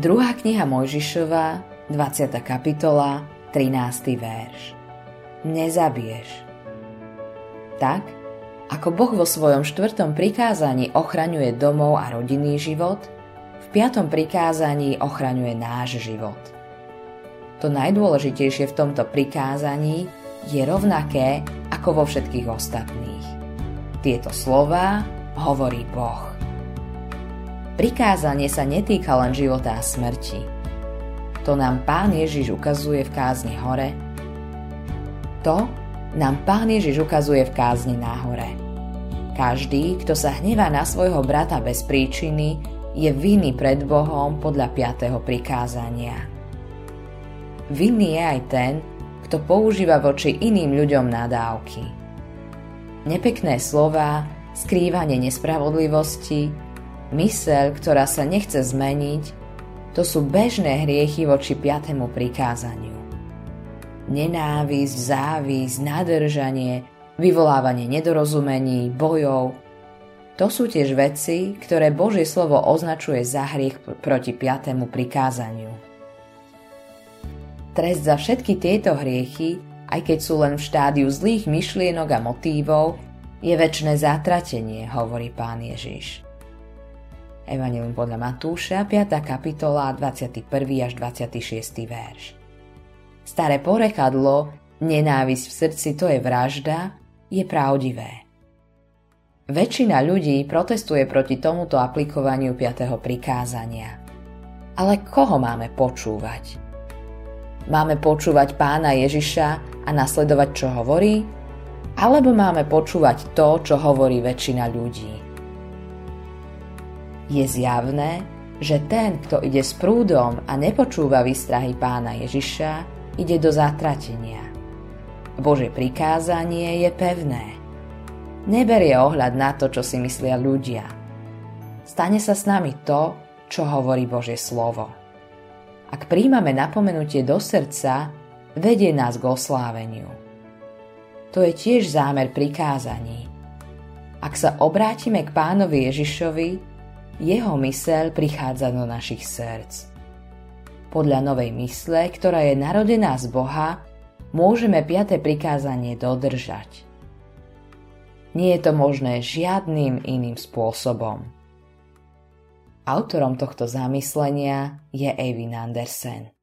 Druhá kniha Mojžišova, 20. kapitola, 13. verš. Nezabiješ. Tak, ako Boh vo svojom štvrtom prikázaní ochraňuje domov a rodinný život, v piatom prikázaní ochraňuje náš život. To najdôležitejšie v tomto prikázaní je rovnaké ako vo všetkých ostatných. Tieto slova hovorí Boh. Prikázanie sa netýka len života a smrti. To nám Pán Ježiš ukazuje v kázni hore. To nám Pán Ježiš ukazuje v kázni na hore. Každý, kto sa hnevá na svojho brata bez príčiny, je vinný pred Bohom podľa 5. prikázania. Vinný je aj ten, kto používa voči iným ľuďom nadávky. Nepekné slova, skrývanie nespravodlivosti, mysel, ktorá sa nechce zmeniť, to sú bežné hriechy voči 5. prikázaniu. Nenávisť, závisť, nadržanie, vyvolávanie nedorozumení, bojov. To sú tiež veci, ktoré Božie slovo označuje za hriech proti piatému prikázaniu. Trest za všetky tieto hriechy, aj keď sú len v štádiu zlých myšlienok a motívov, je väčšie zatratenie, hovorí pán Ježiš. Evangelium podľa Matúša, 5. kapitola, 21. až 26. verš. Staré porekadlo, nenávisť v srdci to je vražda, je pravdivé. Väčšina ľudí protestuje proti tomuto aplikovaniu 5. prikázania. Ale koho máme počúvať? Máme počúvať pána Ježiša a nasledovať, čo hovorí? Alebo máme počúvať to, čo hovorí väčšina ľudí? Je zjavné, že ten, kto ide s prúdom a nepočúva výstrahy pána Ježiša, ide do zatratenia. Bože prikázanie je pevné. Neberie ohľad na to, čo si myslia ľudia. Stane sa s nami to, čo hovorí Božie slovo. Ak príjmame napomenutie do srdca, vedie nás k osláveniu. To je tiež zámer prikázaní. Ak sa obrátime k pánovi Ježišovi, jeho mysel prichádza do našich srdc. Podľa novej mysle, ktorá je narodená z Boha, môžeme piaté prikázanie dodržať. Nie je to možné žiadnym iným spôsobom. Autorom tohto zamyslenia je Eivin Andersen.